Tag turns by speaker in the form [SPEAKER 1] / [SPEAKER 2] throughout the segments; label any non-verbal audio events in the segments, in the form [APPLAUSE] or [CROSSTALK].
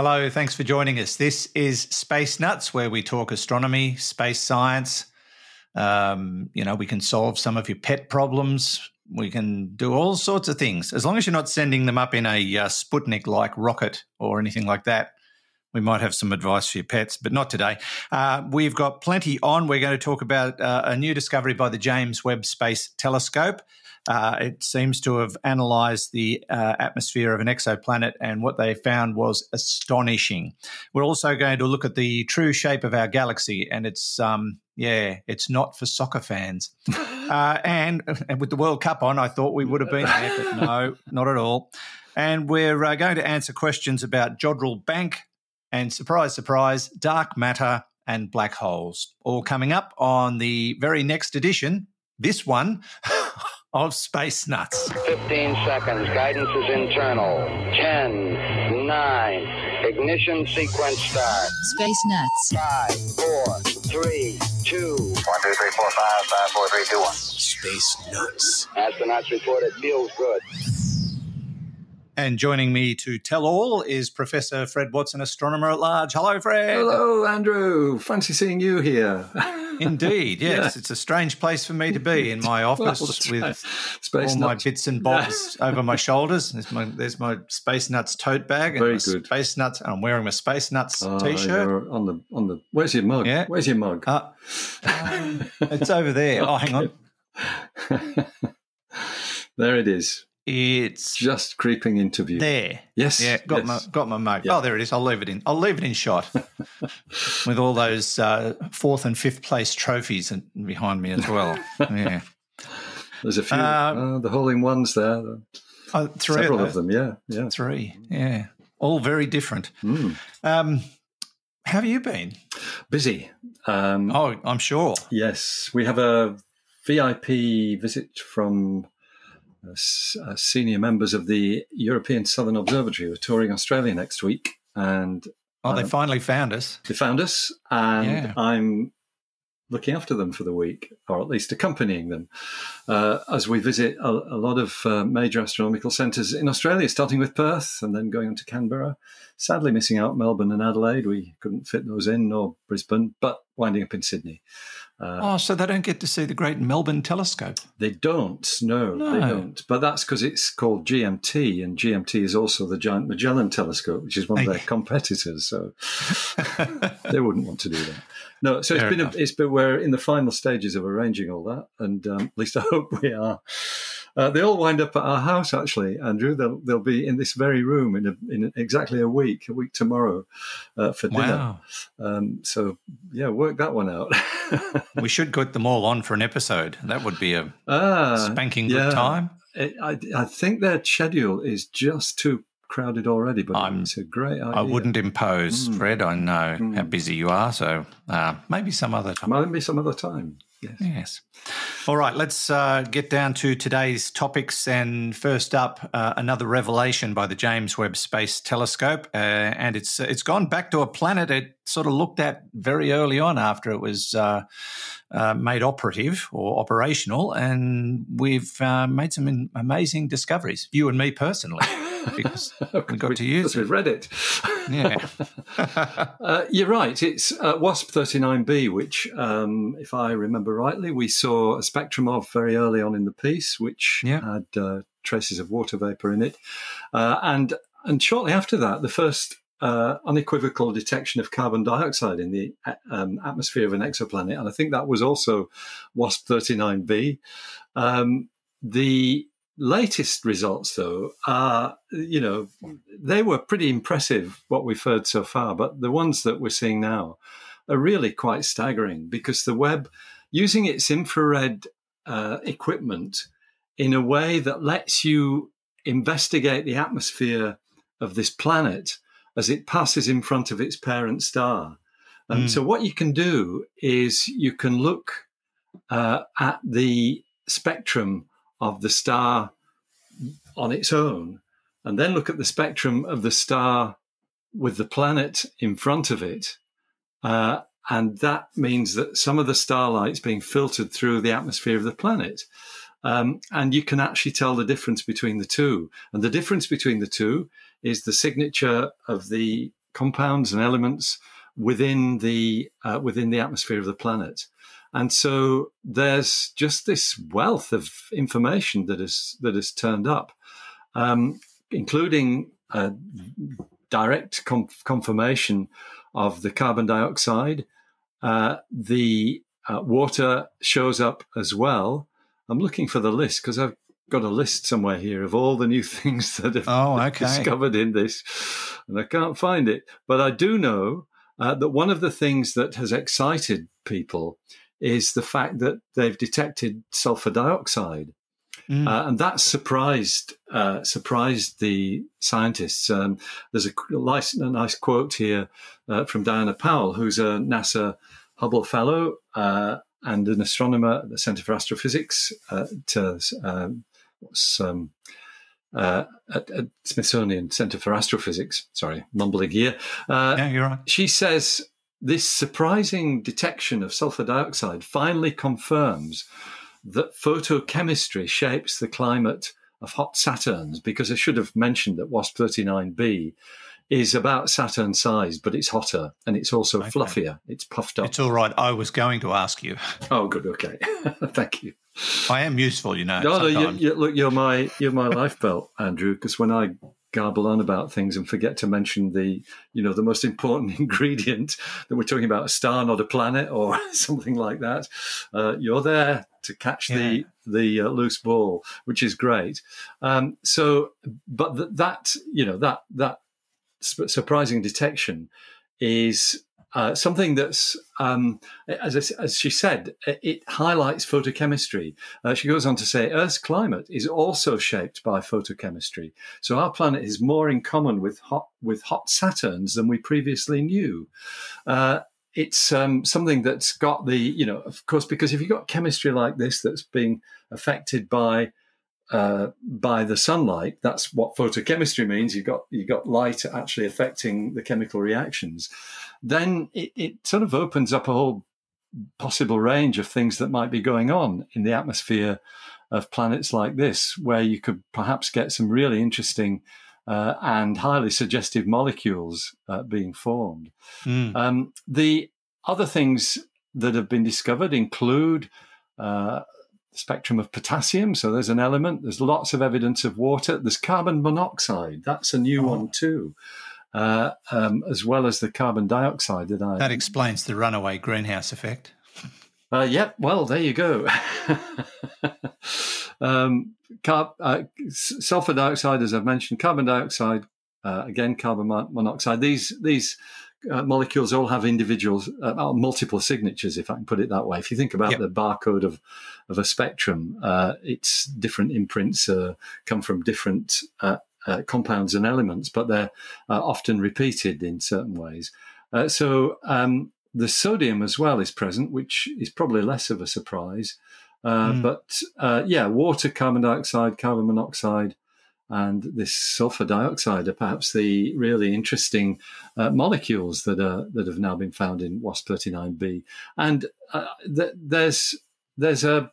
[SPEAKER 1] Hello, thanks for joining us. This is Space Nuts, where we talk astronomy, space science. Um, you know, we can solve some of your pet problems. We can do all sorts of things. As long as you're not sending them up in a uh, Sputnik like rocket or anything like that, we might have some advice for your pets, but not today. Uh, we've got plenty on. We're going to talk about uh, a new discovery by the James Webb Space Telescope. Uh, it seems to have analysed the uh, atmosphere of an exoplanet, and what they found was astonishing. We're also going to look at the true shape of our galaxy, and it's um, yeah, it's not for soccer fans. [LAUGHS] uh, and, and with the World Cup on, I thought we would have been there, but no, not at all. And we're uh, going to answer questions about Jodrell Bank and surprise, surprise, dark matter and black holes. All coming up on the very next edition, this one. [LAUGHS] of Space Nuts.
[SPEAKER 2] 15 seconds. Guidance is internal. 10, 9, ignition sequence start.
[SPEAKER 3] Space Nuts.
[SPEAKER 2] 5, 4, 3, 2, 1, 2, 3, 4, 5, 5, 4, 3, 2, 1.
[SPEAKER 4] Space Nuts.
[SPEAKER 2] Astronauts report it feels good.
[SPEAKER 1] And joining me to tell all is Professor Fred Watson, astronomer at large. Hello, Fred.
[SPEAKER 5] Hello, Andrew. Fancy seeing you here. [LAUGHS]
[SPEAKER 1] Indeed, [LAUGHS] yes. Yeah. It's a strange place for me to be in my [LAUGHS] office well, with Space all nuts. my bits and bobs over my shoulders. There's my, there's my Space Nuts tote bag. And
[SPEAKER 5] Very
[SPEAKER 1] my
[SPEAKER 5] good.
[SPEAKER 1] Space Nuts. I'm wearing my Space Nuts oh, t-shirt.
[SPEAKER 5] On the on the. Where's your mug? Yeah. Where's your mug? Uh,
[SPEAKER 1] um, it's over there. Oh, hang on. [LAUGHS]
[SPEAKER 5] there it is.
[SPEAKER 1] It's
[SPEAKER 5] just creeping into view.
[SPEAKER 1] There.
[SPEAKER 5] Yes.
[SPEAKER 1] Yeah. Got
[SPEAKER 5] yes.
[SPEAKER 1] my got my mug. Yeah. Oh, there it is. I'll leave it in. I'll leave it in shot [LAUGHS] with all those uh, fourth and fifth place trophies behind me as well. [LAUGHS] Yeah.
[SPEAKER 5] There's a few. Um, uh, the hole in ones there.
[SPEAKER 1] Uh, three
[SPEAKER 5] Several
[SPEAKER 1] of,
[SPEAKER 5] of, them. Yeah. Yeah.
[SPEAKER 1] Three. Yeah. All very different.
[SPEAKER 5] Mm.
[SPEAKER 1] Um, how have you been?
[SPEAKER 5] Busy. Um,
[SPEAKER 1] oh, I'm sure.
[SPEAKER 5] Yes, we have a VIP visit from uh, uh, senior members of the European Southern Observatory. We're touring Australia next week, and
[SPEAKER 1] oh, they um, finally found us.
[SPEAKER 5] They found us, and yeah. I'm looking after them for the week, or at least accompanying them, uh, as we visit a, a lot of uh, major astronomical centres in Australia, starting with Perth and then going on to Canberra. Sadly, missing out Melbourne and Adelaide. We couldn't fit those in, nor Brisbane, but winding up in Sydney.
[SPEAKER 1] Uh, oh, so they don't get to see the great Melbourne telescope?
[SPEAKER 5] They don't, no, no. they don't. But that's because it's called GMT, and GMT is also the Giant Magellan telescope, which is one of their competitors. So [LAUGHS] they wouldn't want to do that. No, so Fair it's been, a, it's been, we're in the final stages of arranging all that, and um, at least I [LAUGHS] hope we are. Uh, they all wind up at our house, actually, Andrew. They'll, they'll be in this very room in, a, in exactly a week, a week tomorrow, uh, for dinner.
[SPEAKER 1] Wow.
[SPEAKER 5] Um, so, yeah, work that one out. [LAUGHS]
[SPEAKER 1] we should get them all on for an episode. That would be a ah, spanking good yeah. time.
[SPEAKER 5] I, I think their schedule is just too crowded already, but I'm, it's a great idea.
[SPEAKER 1] I wouldn't impose, mm. Fred. I know mm. how busy you are, so uh, maybe some other time.
[SPEAKER 5] Maybe some other time.
[SPEAKER 1] Yes. Yes. All right, let's uh, get down to today's topics. And first up, uh, another revelation by the James Webb Space Telescope, uh, and it's it's gone back to a planet it sort of looked at very early on after it was uh, uh, made operative or operational, and we've uh, made some amazing discoveries. You and me personally. [LAUGHS] because we got to use
[SPEAKER 5] it. We've read it.
[SPEAKER 1] Yeah. [LAUGHS]
[SPEAKER 5] uh, you're right. It's uh, WASP 39b, which, um, if I remember rightly, we saw a spectrum of very early on in the piece, which yeah. had uh, traces of water vapor in it. Uh, and, and shortly after that, the first uh, unequivocal detection of carbon dioxide in the um, atmosphere of an exoplanet. And I think that was also WASP 39b. Um, the latest results, though, are, you know, they were pretty impressive, what we've heard so far. But the ones that we're seeing now are really quite staggering because the Webb, using its infrared uh, equipment in a way that lets you investigate the atmosphere of this planet as it passes in front of its parent star. And mm. so, what you can do is you can look uh, at the spectrum of the star on its own, and then look at the spectrum of the star with the planet in front of it. Uh, and that means that some of the starlight's being filtered through the atmosphere of the planet. Um, and you can actually tell the difference between the two. And the difference between the two is the signature of the compounds and elements within the uh, within the atmosphere of the planet. And so there's just this wealth of information that is that has turned up, um, including direct confirmation of the carbon dioxide. Uh, the uh, water shows up as well. I'm looking for the list because I've got a list somewhere here of all the new [LAUGHS] things that have
[SPEAKER 1] oh, okay.
[SPEAKER 5] discovered in this, and I can't find it. But I do know uh, that one of the things that has excited people is the fact that they've detected sulfur dioxide. Mm. Uh, and that surprised uh, surprised the scientists. Um, there's a nice, a nice quote here uh, from Diana Powell, who's a NASA Hubble Fellow uh, and an astronomer at the Center for Astrophysics at, um, um, uh, at, at, Smithsonian Center for Astrophysics. Sorry, mumbling here.
[SPEAKER 1] Uh, yeah, you're right.
[SPEAKER 5] She says this surprising detection of sulfur dioxide finally confirms that photochemistry shapes the climate of hot Saturns, because I should have mentioned that WASP 39b is about Saturn size, but it's hotter and it's also okay. fluffier. It's puffed up.
[SPEAKER 1] It's all right. I was going to ask you.
[SPEAKER 5] Oh, good. Okay. [LAUGHS] Thank you.
[SPEAKER 1] I am useful, you know.
[SPEAKER 5] No, no, you, you, look, you're my you're my lifebelt, Andrew. Because when I garble on about things and forget to mention the you know the most important [LAUGHS] ingredient that we're talking about a star not a planet or [LAUGHS] something like that uh, you're there to catch yeah. the the uh, loose ball which is great um, so but th- that you know that that surprising detection is uh, something that's, um, as, I, as she said, it highlights photochemistry. Uh, she goes on to say Earth's climate is also shaped by photochemistry. So our planet is more in common with hot, with hot Saturns than we previously knew. Uh, it's um, something that's got the, you know, of course, because if you've got chemistry like this that's being affected by uh, by the sunlight. That's what photochemistry means. You got you got light actually affecting the chemical reactions. Then it, it sort of opens up a whole possible range of things that might be going on in the atmosphere of planets like this, where you could perhaps get some really interesting uh, and highly suggestive molecules uh, being formed. Mm. Um, the other things that have been discovered include uh, spectrum of potassium. So there's an element. There's lots of evidence of water. There's carbon monoxide. That's a new oh. one too. Uh, um, as well as the carbon dioxide that I.
[SPEAKER 1] That explains the runaway greenhouse effect.
[SPEAKER 5] Uh, yep. Well, there you go. [LAUGHS] um, uh, sulfur dioxide, as I've mentioned, carbon dioxide, uh, again, carbon monoxide. These these uh, molecules all have individuals, uh, multiple signatures, if I can put it that way. If you think about yep. the barcode of, of a spectrum, uh, its different imprints uh, come from different uh, uh, compounds and elements, but they're often repeated in certain ways. so um, the sodium as well is present, which is probably less of a surprise. Mm. But yeah, water, carbon dioxide, carbon monoxide, and this sulfur dioxide are perhaps the really interesting uh, molecules that are that have now been found in WASP 39b. And uh, th- there's there's a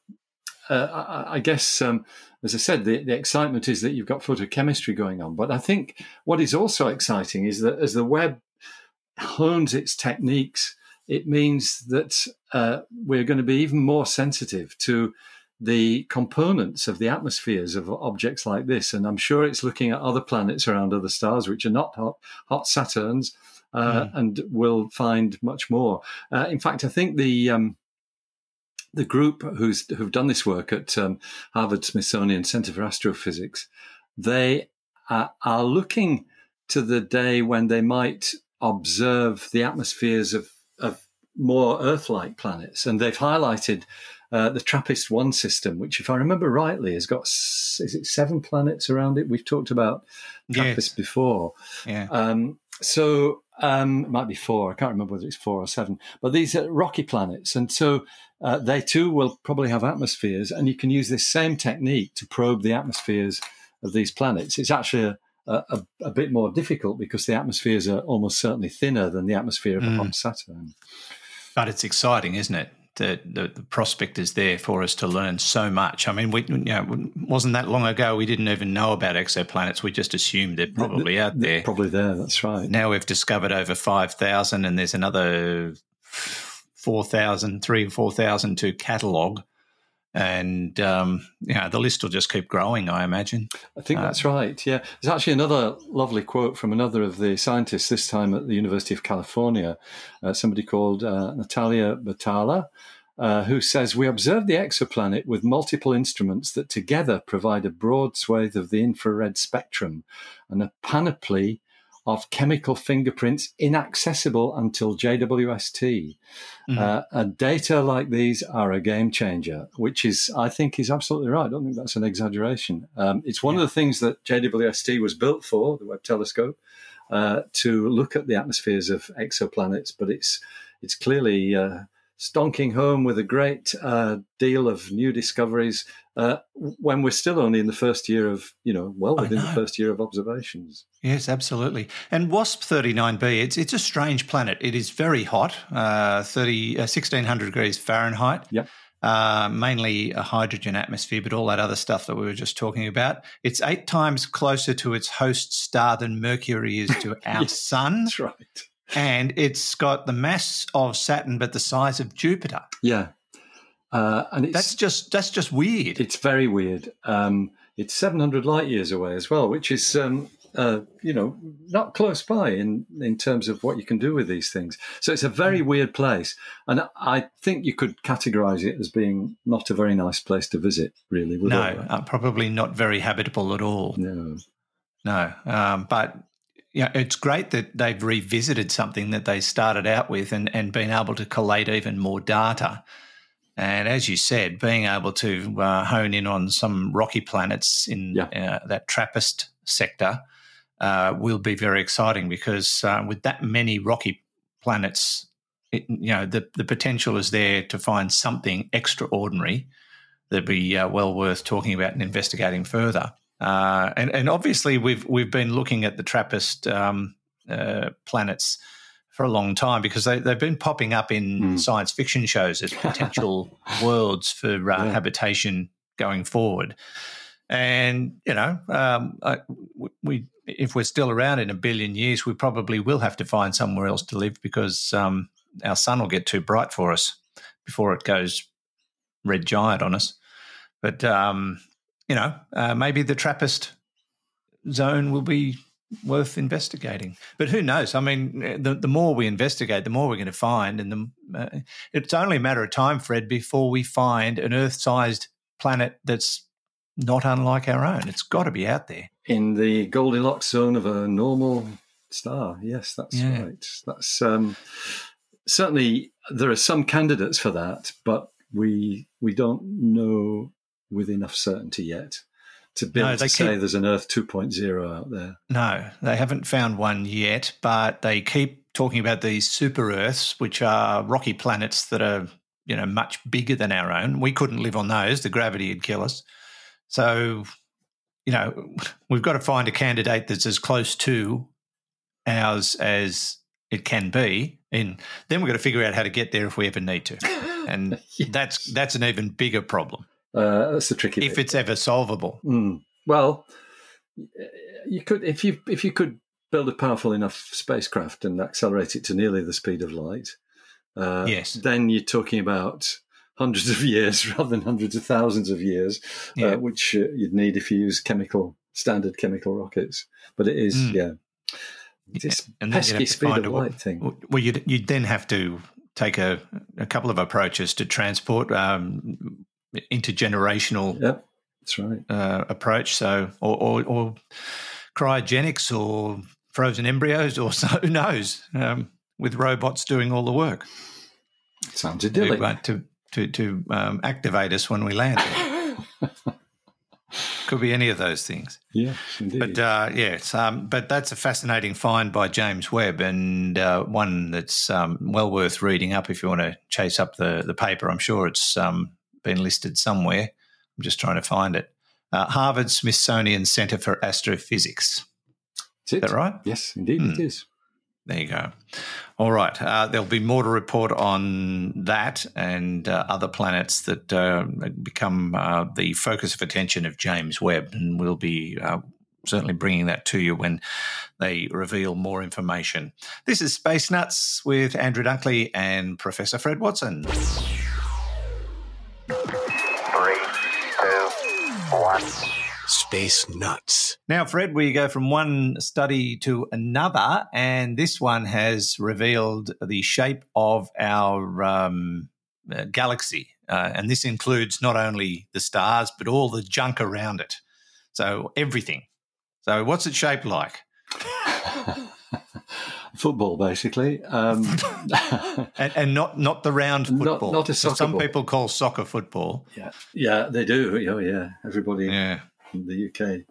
[SPEAKER 5] uh, I guess, um, as I said, the, the, excitement is that you've got photochemistry going on. But I think what is also exciting is that as the Webb hones its techniques, it means that uh, we're going to be even more sensitive to the components of the atmospheres of objects like this. And I'm sure it's looking at other planets around other stars, which are not hot, hot Saturns, uh, mm. and will find much more. Uh, in fact, I think the um, the group who's who've done this work at um, Harvard Smithsonian Center for Astrophysics, they uh, are looking to the day when they might observe the atmospheres of, of more Earth-like planets, and they've highlighted uh, the TRAPPIST one system, which, if I remember rightly, has got is it seven planets around it? We've talked about TRAPPIST yes. before.
[SPEAKER 1] Yeah.
[SPEAKER 5] Um, so um, it might be four. I can't remember whether it's four or seven. But these are rocky planets, and so uh, they too will probably have atmospheres. And you can use this same technique to probe the atmospheres of these planets. It's actually a, a, a bit more difficult because the atmospheres are almost certainly thinner than the atmosphere of mm. Saturn.
[SPEAKER 1] But it's exciting, isn't it? the, the, the, prospect is there for us to learn so much. I mean, we you know wasn't that long ago we didn't even know about exoplanets. We just assumed they're probably out there.
[SPEAKER 5] Probably there. That's right.
[SPEAKER 1] Now we've discovered over five thousand, and there's another four thousand, three or four thousand to catalogue. And um, you know the list will just keep growing. I imagine.
[SPEAKER 5] I think uh, that's right. Yeah, there's actually another lovely quote from another of the scientists. This time at the University of California, uh, somebody called uh, Natalia Batalha, uh, who says, We observe the exoplanet with multiple instruments that together provide a broad swathe of the infrared spectrum and a panoply of chemical fingerprints inaccessible until JWST. Mm-hmm. Uh, and data like these are a game changer, which is, I think, is absolutely right. I don't think that's an exaggeration. Um, it's one yeah. of the things that JWST was built for, the Webb Telescope, uh, to look at the atmospheres of exoplanets, but it's it's clearly uh, stonking home with a great uh, deal of new discoveries uh, when we're still only in the first year of, you know, well within the first year of observations.
[SPEAKER 1] Yes, absolutely. And WASP 39b, it's it's a strange planet. It is very hot, uh, 30, 1600 uh, degrees Fahrenheit.
[SPEAKER 5] Yep.
[SPEAKER 1] Uh, mainly a hydrogen atmosphere, but all that other stuff that we were just talking about. It's eight times closer to its host star than Mercury is to [LAUGHS] our yes, sun.
[SPEAKER 5] That's right
[SPEAKER 1] and it's got the mass of Saturn but the size of Jupiter.
[SPEAKER 5] Yeah,
[SPEAKER 1] uh, and that's just that's just weird.
[SPEAKER 5] It's very weird. Um, it's 700 light years away as well, which is um, uh, you know not close by in in terms of what you can do with these things. So it's a very mm. weird place, and I think you could categorize it as being not a very nice place to visit. Really,
[SPEAKER 1] no, uh, probably not very habitable at all.
[SPEAKER 5] No,
[SPEAKER 1] no. Um, but yeah, it's great that they've revisited something that they started out with and, and been able to collate even more data. And as you said, being able to uh, hone in on some rocky planets in yeah. uh, that TRAPPIST sector uh, will be very exciting because uh, with that many rocky planets, it, you know, the, the potential is there to find something extraordinary that'd be uh, well worth talking about and investigating further. Uh, and, and obviously, we've we've been looking at the TRAPPIST um, uh, planets for a long time because they, they've been popping up in mm. science fiction shows as potential [LAUGHS] worlds for uh, yeah. habitation going forward. And you know, um, I, we if we're still around in a billion years, we probably will have to find somewhere else to live because um, our sun will get too bright for us before it goes red giant on us. But um, you know, uh, maybe the Trappist zone will be worth investigating. But who knows? I mean, the, the more we investigate, the more we're going to find. And the, uh, it's only a matter of time, Fred, before we find an Earth sized planet that's not unlike our own. It's got to be out there.
[SPEAKER 5] In the Goldilocks zone of a normal star. Yes, that's yeah. right. That's um, certainly there are some candidates for that, but we we don't know with enough certainty yet to be no, able to say there's an Earth 2.0 out there.
[SPEAKER 1] No, they haven't found one yet, but they keep talking about these super Earths, which are rocky planets that are you know much bigger than our own. We couldn't live on those; the gravity would kill us. So, you know, [LAUGHS] we've got to find a candidate that's as close to ours as it can be, and then we've got to figure out how to get there if we ever need to. [LAUGHS] And yes. that's that's an even bigger problem.
[SPEAKER 5] Uh, that's the tricky.
[SPEAKER 1] If
[SPEAKER 5] bit.
[SPEAKER 1] it's ever solvable.
[SPEAKER 5] Mm. Well, you could if you if you could build a powerful enough spacecraft and accelerate it to nearly the speed of light.
[SPEAKER 1] Uh, yes.
[SPEAKER 5] Then you're talking about hundreds of years [LAUGHS] rather than hundreds of thousands of years, uh, yeah. uh, which uh, you'd need if you use chemical standard chemical rockets. But it is, mm. yeah. This yeah. pesky speed of light thing.
[SPEAKER 1] Well, you'd, you'd then have to take a, a couple of approaches to transport. Um, intergenerational
[SPEAKER 5] yep, that's right.
[SPEAKER 1] Uh, approach. So, or, or, or, cryogenics or frozen embryos, or [LAUGHS] so, who knows, um, with robots doing all the work.
[SPEAKER 5] Sounds idyllic.
[SPEAKER 1] To, to, to, to um, activate us when we land. [LAUGHS] Could be any of those things.
[SPEAKER 5] Yeah, indeed.
[SPEAKER 1] But uh, yes, um, but that's a fascinating find by James Webb, and uh, one that's um, well worth reading up if you want to chase up the the paper. I'm sure it's um, been listed somewhere. I'm just trying to find it. Uh, Harvard Smithsonian Center for Astrophysics. Is that right?
[SPEAKER 5] Yes, indeed, it hmm. is.
[SPEAKER 1] There you go. All right. Uh, there'll be more to report on that and uh, other planets that uh, become uh, the focus of attention of James Webb. And we'll be uh, certainly bringing that to you when they reveal more information. This is Space Nuts with Andrew Dunkley and Professor Fred Watson.
[SPEAKER 4] Space Nuts.
[SPEAKER 1] Now, Fred, we go from one study to another, and this one has revealed the shape of our um, uh, galaxy. Uh, and this includes not only the stars, but all the junk around it. So, everything. So, what's it shaped like? [LAUGHS]
[SPEAKER 5] football, basically, um, [LAUGHS]
[SPEAKER 1] and, and, not not the round football.
[SPEAKER 5] Not, not a soccer.
[SPEAKER 1] So some
[SPEAKER 5] ball.
[SPEAKER 1] people call soccer football.
[SPEAKER 5] Yeah, yeah, they do. Oh, yeah. Everybody yeah. In the UK.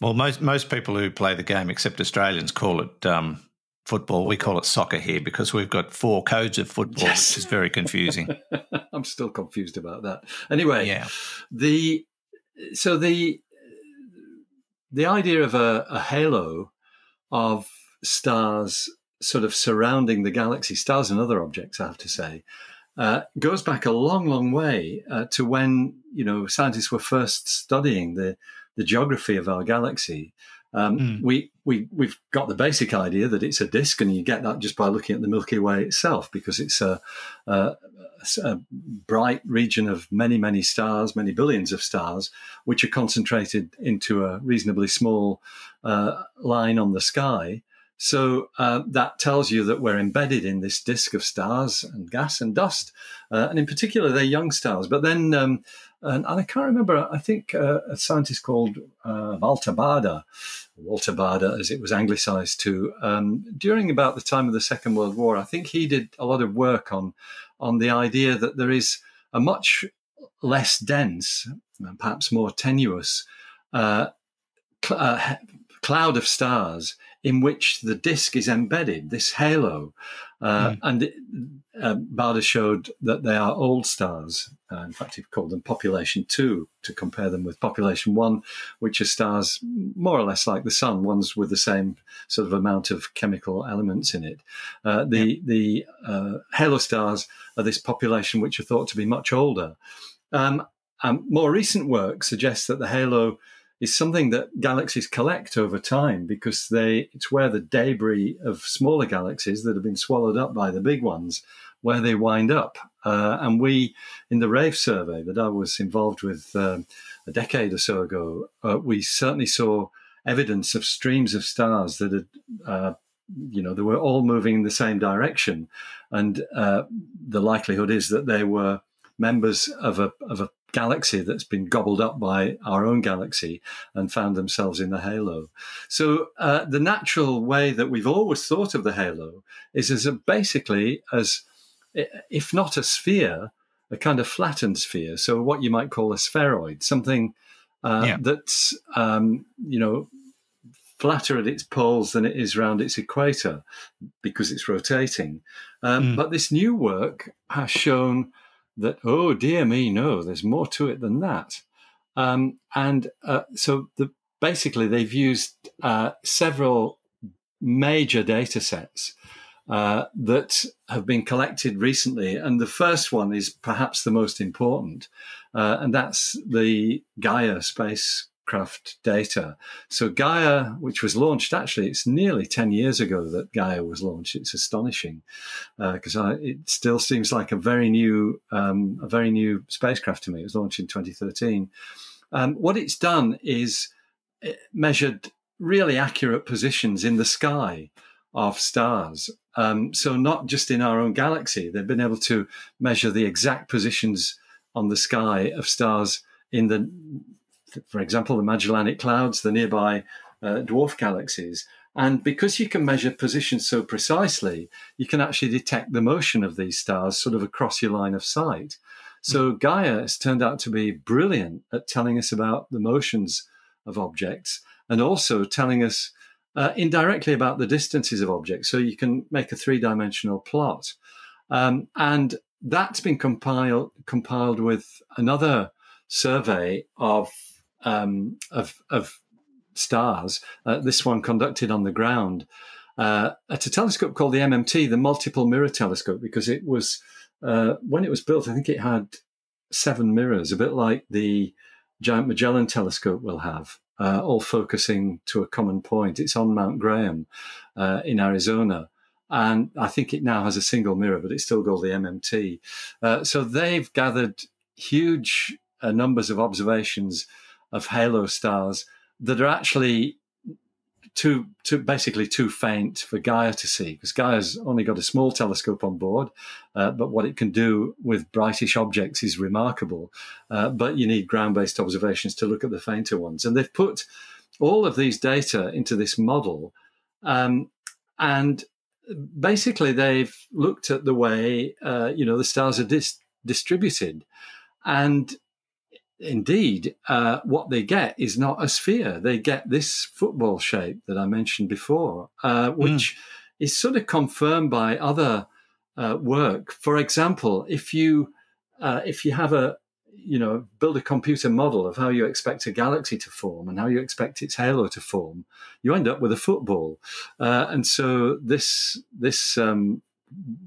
[SPEAKER 1] Well, most most people who play the game, except Australians, call it um, football. We call it soccer here because we've got four codes of football, yes. which is very confusing. [LAUGHS]
[SPEAKER 5] I'm still confused about that. Anyway, yeah. the so the the idea of a, a halo of stars sort of surrounding the galaxy, stars and other objects, I have to say, uh, goes back a long, long way uh, to when you know scientists were first studying the the geography of our galaxy. Um, mm. We we we've got the basic idea that it's a disk, and you get that just by looking at the Milky Way itself, because it's a, a, a bright region of many many stars, many billions of stars, which are concentrated into a reasonably small uh, line on the sky. So uh, that tells you that we're embedded in this disk of stars and gas and dust, uh, and in particular they're young stars. But then, um, and, and, I can't remember. I think uh, a scientist called uh, Walter Baade, Walter Baade, as it was anglicised to, um, during about the time of the Second World War. I think he did a lot of work on on the idea that there is a much less dense, perhaps more tenuous. Uh, cl- uh, cloud of stars in which the disk is embedded, this halo. Uh, mm. And it, uh, Baade showed that they are old stars. Uh, in fact, he called them population two to compare them with population one, which are stars more or less like the sun, ones with the same sort of amount of chemical elements in it. Uh, the yeah. the uh, halo stars are this population which are thought to be much older. Um, more recent work suggests that the halo is something that galaxies collect over time because they it's where the debris of smaller galaxies that have been swallowed up by the big ones where they wind up. Uh, and we, in the RAVE survey that I was involved with um, a decade or so ago, uh, we certainly saw evidence of streams of stars that had, uh, you know, they were all moving in the same direction. And uh, the likelihood is that they were members of a, of a galaxy that's been gobbled up by our own galaxy and found themselves in the halo. So uh, the natural way that we've always thought of the halo is as a, basically as, if not a sphere, a kind of flattened sphere. So what you might call a spheroid, something uh, yeah. that's um, you know flatter at its poles than it is around its equator because it's rotating. Um, mm. But this new work has shown that, oh dear me, no, there's more to it than that. Um, and uh, so the, basically, they've used uh, several major data sets uh, that have been collected recently. And the first one is perhaps the most important, uh, and that's the Gaia space Data. So Gaia, which was launched, actually, it's nearly 10 years ago that Gaia was launched. It's astonishing because uh, it still seems like a very new, um, a very new spacecraft to me. It was launched in 2013. Um, what it's done is it measured really accurate positions in the sky of stars. Um, so not just in our own galaxy, they've been able to measure the exact positions on the sky of stars in the for example, the Magellanic Clouds, the nearby uh, dwarf galaxies. And because you can measure positions so precisely, you can actually detect the motion of these stars sort of across your line of sight. So hmm. Gaia has turned out to be brilliant at telling us about the motions of objects and also telling us uh, indirectly about the distances of objects. So you can make a three dimensional plot. Um, and that's been compiled, compiled with another survey of um, of, of, stars. Uh, this one conducted on the ground. uh, at a telescope called the MMT, the Multiple Mirror Telescope, because it was uh, when it was built. I think it had seven mirrors, a bit like the Giant Magellan Telescope will have, uh, all focusing to a common point. It's on Mount Graham uh, in Arizona. And I think it now has a single mirror, but it's still called the MMT. Uh, so they've gathered huge numbers of observations of halo stars that are actually too, too basically too faint for Gaia to see because Gaia's only got a small telescope on board, uh, but what it can do with brightish objects is remarkable. Uh, but you need ground-based observations to look at the fainter ones, and they've put all of these data into this model, um, and basically they've looked at the way uh, you know the stars are dis- distributed, and indeed, uh, what they get is not a sphere. They get this football shape that I mentioned before, uh, hmm. which mm. is sort of confirmed by other uh, work. For example, if you uh, if you have a you know build a computer model of how you expect a galaxy to form and how you expect its halo to form, you end up with a football. Uh, and so this this um,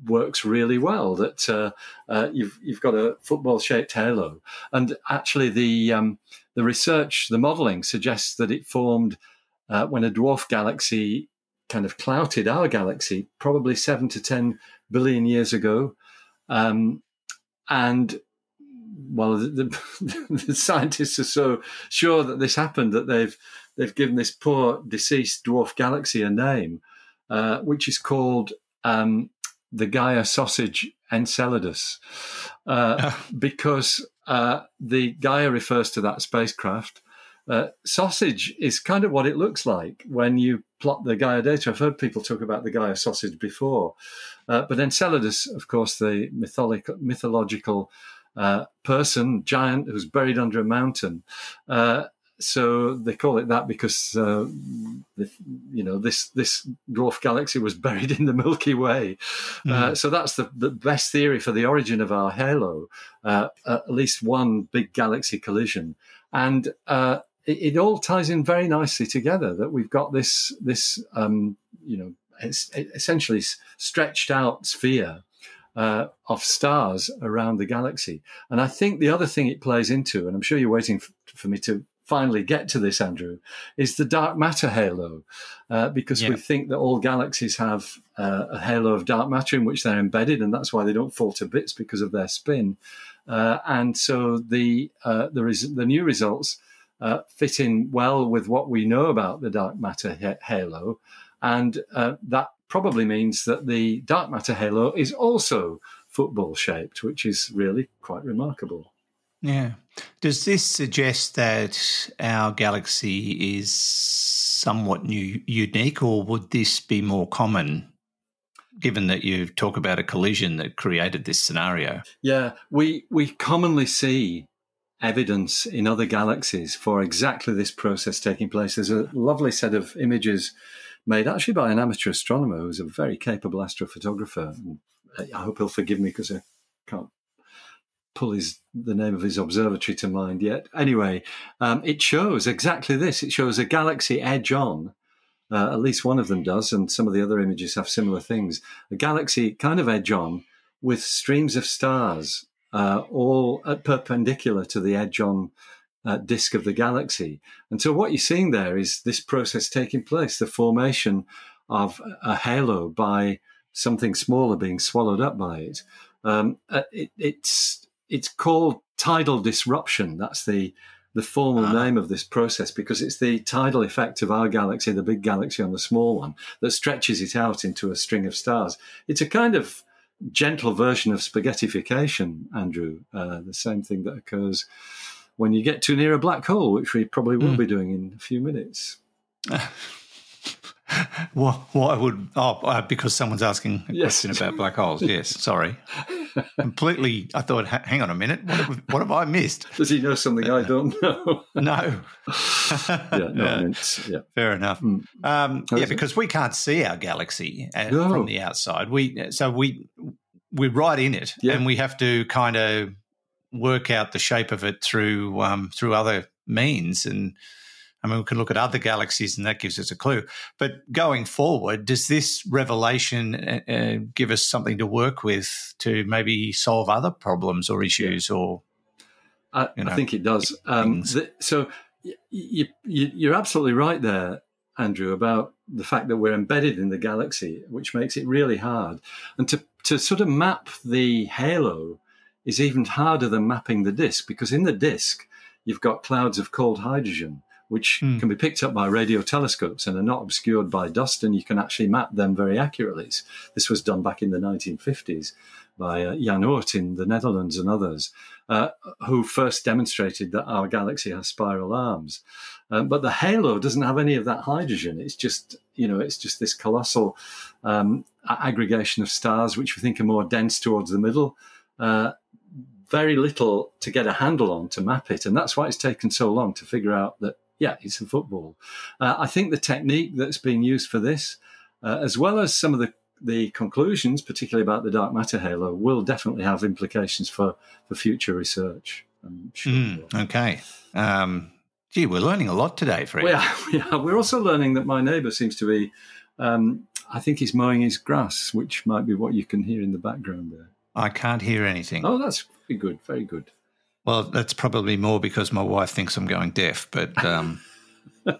[SPEAKER 5] works really well. That uh, uh, you've you've got a football shaped halo, and actually the um, the research, the modelling suggests that it formed uh, when a dwarf galaxy kind of clouted our galaxy, probably seven to ten billion years ago, um, and well, the, the, [LAUGHS] the, scientists are so sure that this happened that they've they've given this poor deceased dwarf galaxy a name, uh, which is called um, the Gaia sausage Enceladus, uh, [LAUGHS] because uh, the Gaia refers to that spacecraft. Uh, sausage is kind of what it looks like when you plot the Gaia data. I've heard people talk about the Gaia sausage before, uh, but Enceladus, of course, the mytholic, mythological uh, person, giant who's buried under a mountain, uh, so they call it that because uh, the, you know this this dwarf galaxy was [LAUGHS] buried in the Milky Way. Mm. Uh, mm-hmm. so that's the, the best theory for the origin of our halo. Uh, at least one big galaxy collision, and uh, it, it, all ties in very nicely together. That we've got this this um, you know essentially stretched out sphere. Uh, of stars around the galaxy. And I think the other thing it plays into, and I'm sure you're waiting for, for me to finally get to this, Andrew, is the dark matter halo, uh, because yeah. we think that all galaxies have uh, a halo of dark matter in which they're embedded, and that's why they don't fall to bits because of their spin. Uh, and so the uh, the, res- the new results uh, fit in well with what we know about the dark matter ha- halo, and uh, that probably means that the dark matter halo is also football shaped, which is really quite remarkable.
[SPEAKER 1] Yeah. Does this suggest that our galaxy is somewhat new, unique, or would this be more common? Given that you talk about a collision that created this scenario,
[SPEAKER 5] yeah, we we commonly see evidence in other galaxies for exactly this process taking place. There's a lovely set of images made actually by an amateur astronomer who's a very capable astrophotographer. Uh, I hope he'll forgive me because I can't pull his the name of his observatory to mind yet. Anyway, um, it shows exactly this. It shows a galaxy edge on. Uh, at least one of them does, and some of the other images have similar things. A galaxy kind of edge on with streams of stars, uh, all perpendicular to the edge on uh, disk of the galaxy. And so, what you're seeing there is this process taking place the formation of a halo by something smaller being swallowed up by it. Um, uh, it it's it's called tidal disruption. That's the the formal ah. name of this process because it's the tidal effect of our galaxy, the big galaxy on the small one, that stretches it out into a string of stars. It's a kind of gentle version of spaghettification, Andrew. Uh, the same thing that occurs when you get too near a black hole, which we probably will mm. be doing in a few minutes. [LAUGHS] [LAUGHS]
[SPEAKER 1] what, what I would oh uh, because someone's asking a yes. question about black holes. [LAUGHS] Yes, sorry, completely. I thought, hang on a minute, what have, what have I missed?
[SPEAKER 5] Does he know something I don't [LAUGHS] know?
[SPEAKER 1] no.
[SPEAKER 5] yeah, no, yeah,
[SPEAKER 1] fair enough. Mm. Um, yeah, because we can't see our galaxy uh, no. from the outside. We so we we're right in it, yeah. and we have to kind of work out the shape of it through um, through other means and I mean, we can look at other galaxies and that gives us a clue. But going forward, does this revelation uh, uh give us something to work with to maybe solve other problems or issues or?
[SPEAKER 5] I, you know, I think it does. Um, so you, you, you're absolutely right there, Andrew, about the fact that we're embedded in the galaxy, which makes it really hard. And to, to sort of map the halo is even harder than mapping the disk because in the disk, you've got clouds of cold hydrogen, which mm. can be picked up by radio telescopes and are not obscured by dust, and you can actually map them very accurately. This was done back in the 1950s by uh, Jan Oort in the Netherlands and others, uh, who first demonstrated that our galaxy has spiral arms. Um, but the halo doesn't have any of that hydrogen. It's just, you know, it's just this colossal um, aggregation of stars, which we think are more dense towards the middle. Uh, very little to get a handle on to map it, and that's why it's taken so long to figure out that yeah, it's a football. Uh, I think the technique that's being used for this, uh, as well as some of the the conclusions, particularly about the dark matter halo, will definitely have implications for, for future research.
[SPEAKER 1] I'm Sure. Mm, okay. Um, gee, we're learning a lot today, Fred.
[SPEAKER 5] Well, [LAUGHS] yeah, we're also learning that my neighbour seems to be, um, I think he's mowing his grass, which might be what you can hear in the background there.
[SPEAKER 1] I can't hear anything.
[SPEAKER 5] Oh, that's very good. Very good.
[SPEAKER 1] Well, that's probably more because my wife thinks I'm going deaf, but. Um... [LAUGHS]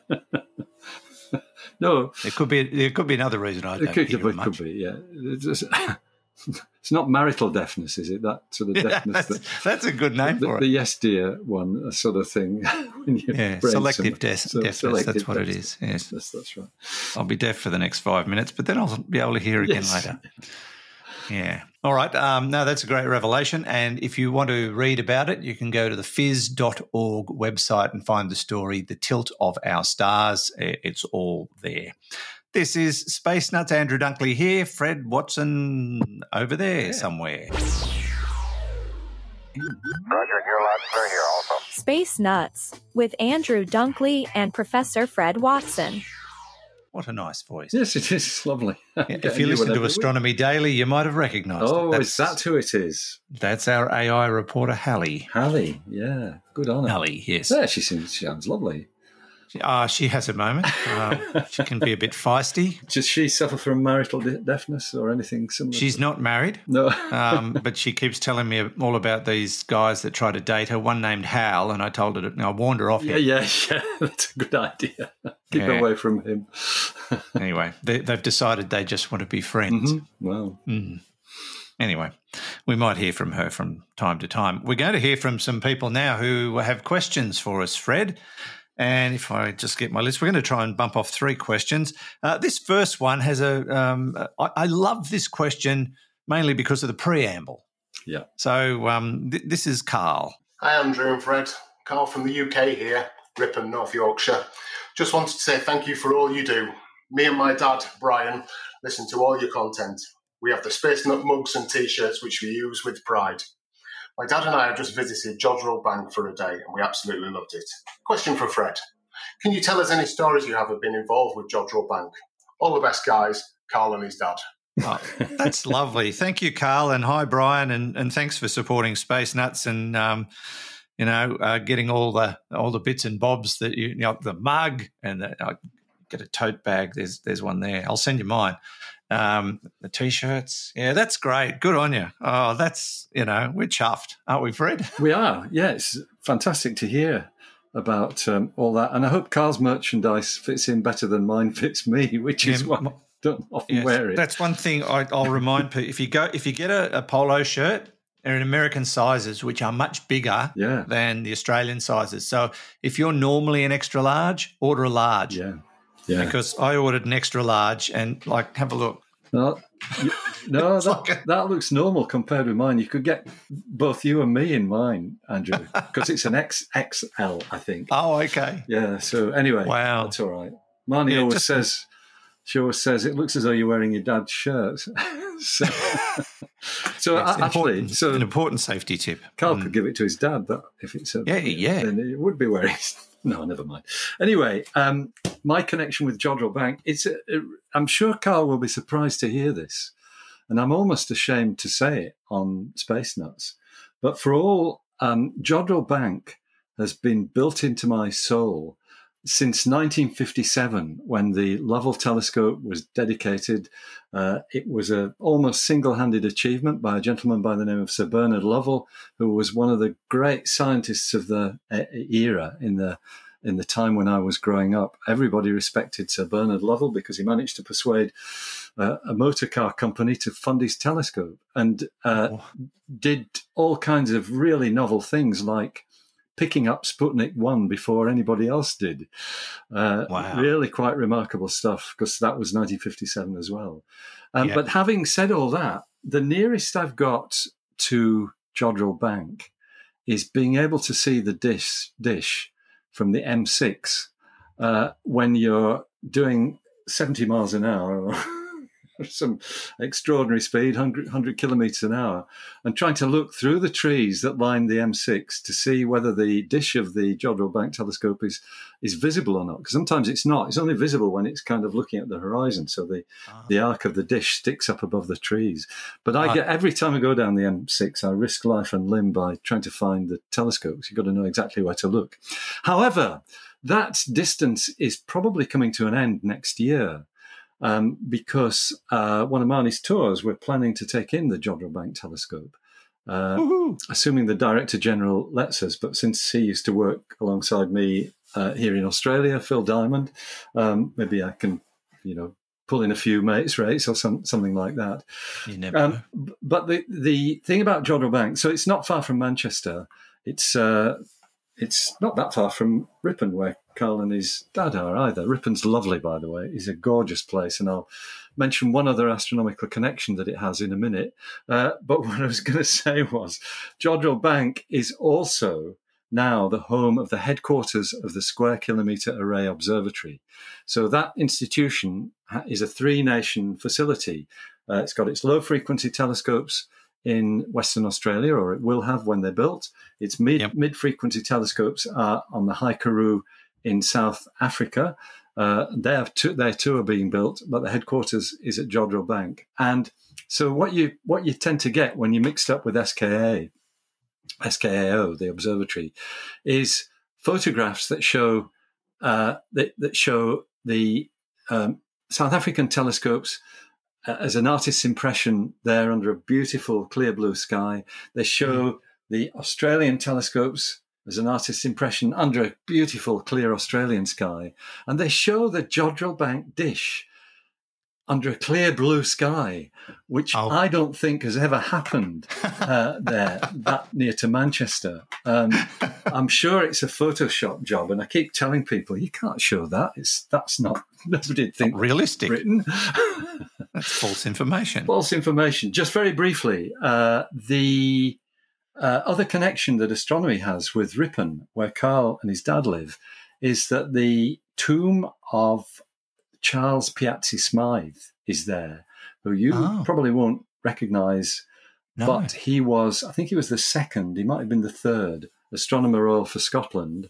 [SPEAKER 5] no,
[SPEAKER 1] it could be. There could be another reason. I don't it could, hear it
[SPEAKER 5] much. could be. Yeah, it's, [LAUGHS] it's, not marital deafness, is it? That sort of deafness.
[SPEAKER 1] Yeah, that's,
[SPEAKER 5] that,
[SPEAKER 1] that's, a good name
[SPEAKER 5] the,
[SPEAKER 1] for
[SPEAKER 5] the, it. The yes dear one, sort of thing. [LAUGHS]
[SPEAKER 1] yeah, selective de- so, deafness. Selective that's what deafness. it is. Yes,
[SPEAKER 5] that's, that's right.
[SPEAKER 1] I'll be deaf for the next five minutes, but then I'll be able to hear again yes. later. Yeah. All right. Um, no, that's a great revelation. And if you want to read about it, you can go to the phys.org website and find the story, The Tilt of Our Stars. It's all there. This is Space Nuts. Andrew Dunkley here. Fred Watson over there yeah. somewhere.
[SPEAKER 2] Roger, you're loud clear here also.
[SPEAKER 3] Space Nuts with Andrew Dunkley and Professor Fred Watson.
[SPEAKER 1] What a nice voice.
[SPEAKER 5] Yes, it is lovely. [LAUGHS]
[SPEAKER 1] if you listen to Astronomy week. Daily, you might have recognised
[SPEAKER 5] oh,
[SPEAKER 1] it.
[SPEAKER 5] Oh, is that who it is?
[SPEAKER 1] That's our AI reporter, Hallie.
[SPEAKER 5] Hallie, yeah. Good on her.
[SPEAKER 1] Hallie, yes.
[SPEAKER 5] Yeah, she seems, she sounds lovely.
[SPEAKER 1] Uh, she has a moment. Uh, she can be a bit feisty.
[SPEAKER 5] Does she suffer from marital de- deafness or anything similar?
[SPEAKER 1] She's not married.
[SPEAKER 5] No.
[SPEAKER 1] um, but she keeps telling me all about these guys that try to date her. One named Hal, and I told her, I warned her off
[SPEAKER 5] yeah, him. Yeah, yeah, [LAUGHS] That's a good idea. Keep yeah. away from him. [LAUGHS]
[SPEAKER 1] anyway, they, have decided they just want to be friends.
[SPEAKER 5] Mm-hmm. Wow.
[SPEAKER 1] Mm. Anyway, we might hear from her from time to time. We're going to hear from some people now who have questions for us, Fred. And if I just get my list, we're going to try and bump off three questions. Uh, this first one has a. Um, I, I love this question mainly because of the preamble.
[SPEAKER 5] Yeah.
[SPEAKER 1] So um, th- this is Carl.
[SPEAKER 6] Hi, Andrew and Fred. Carl from the UK here, Ripon, North Yorkshire. Just wanted to say thank you for all you do. Me and my dad, Brian, listen to all your content. We have the Space Nut mugs and t shirts, which we use with pride. My dad and I have just visited Jodrell Bank for a day and we absolutely loved it. Question for Fred. Can you tell us any stories you have of being involved with Jodrell Bank? All the best, guys. Carl and his dad.
[SPEAKER 1] Oh, that's [LAUGHS] lovely. Thank you, Carl, and hi, Brian, and, and thanks for supporting Space Nuts and um, you know uh, getting all the all the bits and bobs that you, you know the mug and the, uh, get a tote bag. There's there's one there. I'll send you mine. Um, the t-shirts, yeah, that's great. Good on you. Oh, that's you know, we're chuffed, aren't we, Fred? [LAUGHS]
[SPEAKER 5] We are. Yeah, it's fantastic to hear about um, all that, and I hope Carl's merchandise fits in better than mine fits me, [LAUGHS] which is yeah, why I don't often yes, wear it.
[SPEAKER 1] That's one thing I, will remind people: if you go, if you get a, a polo shirt, they're in American sizes, which are much bigger
[SPEAKER 5] yeah.
[SPEAKER 1] than the Australian sizes. So if you're normally an extra large, order a large.
[SPEAKER 5] Yeah. Yeah.
[SPEAKER 1] Because I ordered an extra large and like have a look.
[SPEAKER 5] No, no [LAUGHS] that, like a, that looks normal compared with mine. You could get both you and me in mine, Andrew, [LAUGHS] because it's an XXL, I think.
[SPEAKER 1] Oh, okay.
[SPEAKER 5] Yeah. So anyway,
[SPEAKER 1] wow,
[SPEAKER 5] that's all right. Marnie yeah, always just, says, she always says, it looks as though you're wearing your dad's shirt. [LAUGHS] so, so actually, so
[SPEAKER 1] an important safety tip.
[SPEAKER 5] Carl mm. could give it to his dad. That if it's a
[SPEAKER 1] yeah, yeah,
[SPEAKER 5] then it would be wearing. no, never mind. Anyway, um, my connection with Jodrell Bank, it's a, a, I'm sure Carl will be surprised to hear this, and I'm almost ashamed to say it on Space Nuts. But for all, um, Jodrell Bank has been built into my soul since 1957, when the Lovell telescope was dedicated, uh, it was a almost single-handed achievement by a gentleman by the name of Sir Bernard Lovell, who was one of the great scientists of the era in the in the time when I was growing up. Everybody respected Sir Bernard Lovell because he managed to persuade uh, a motor car company to fund his telescope and uh, oh. did all kinds of really novel things like picking up Sputnik 1 before anybody else did. Uh, wow. Really quite remarkable stuff because that was 1957 as well. Um, yeah. But having said all that, the nearest I've got to Jodrell Bank is being able to see the dish, dish from the M6 uh, when you're doing 70 miles an hour [LAUGHS] some extraordinary speed, 100, 100 kilometers an hour, and trying to look through the trees that line the M6 to see whether the dish of the Jodrell Bank telescope is, is visible or not. Because sometimes it's not. It's only visible when it's kind of looking at the horizon. So the, uh-huh. the arc of the dish sticks up above the trees. But I get every time I go down the M6, I risk life and limb by trying to find the telescopes. You've got to know exactly where to look. However, that distance is probably coming to an end next year um, because uh, one of Marnie's tours, we're planning to take in the Jodrell Bank telescope. Uh, assuming the Director General lets us, but since he used to work alongside me uh, here in Australia, Phil Diamond, um, maybe I can, you know, pull in a few mates rates or some, something like that.
[SPEAKER 1] You never um,
[SPEAKER 5] But the, the thing about Jodrell Bank, so it's not far from Manchester. It's uh, it's not that far from Ripon, where Carl and his dad are either. Ripon's lovely, by the way. It's a gorgeous place, and I'll mention one other astronomical connection that it has in a minute. Uh, but [LAUGHS] what I was going to say was Jodrell Bank is also now the home of the headquarters of the Square Kilometre Array Observatory. So that institution is a three nation facility. Uh, it's got its low frequency telescopes in Western Australia, or it will have when they're built. Its mid yep. mid frequency telescopes are on the High Karoo in South Africa. Uh, they have two, their two are being built, but the headquarters is at Jodrell Bank. And so what you what you tend to get when you're mixed up with SKA, SKAO, the observatory, is photographs that show uh, that, that show the um, South African telescopes uh, as an artist's impression there under a beautiful clear blue sky. They show mm. the Australian telescopes as an artist's impression under a beautiful, clear Australian sky. And they show the Jodrell Bank dish under a clear blue sky, which oh. I don't think has ever happened [LAUGHS] uh, there, that near to Manchester. Um, I'm sure it's a Photoshop job, and I keep telling people you can't show that. It's that's not [LAUGHS] nobody think
[SPEAKER 1] not realistic.
[SPEAKER 5] Britain. [LAUGHS]
[SPEAKER 1] that's false information.
[SPEAKER 5] False information. Just very briefly, uh, the uh, other connection that astronomy has with Ripon, where Carl and his dad live, is that the tomb of Charles Piazzi Smyth is there, who you oh. probably won't recognise. No. But he was, I think he was the second, he might have been the third astronomer royal for Scotland.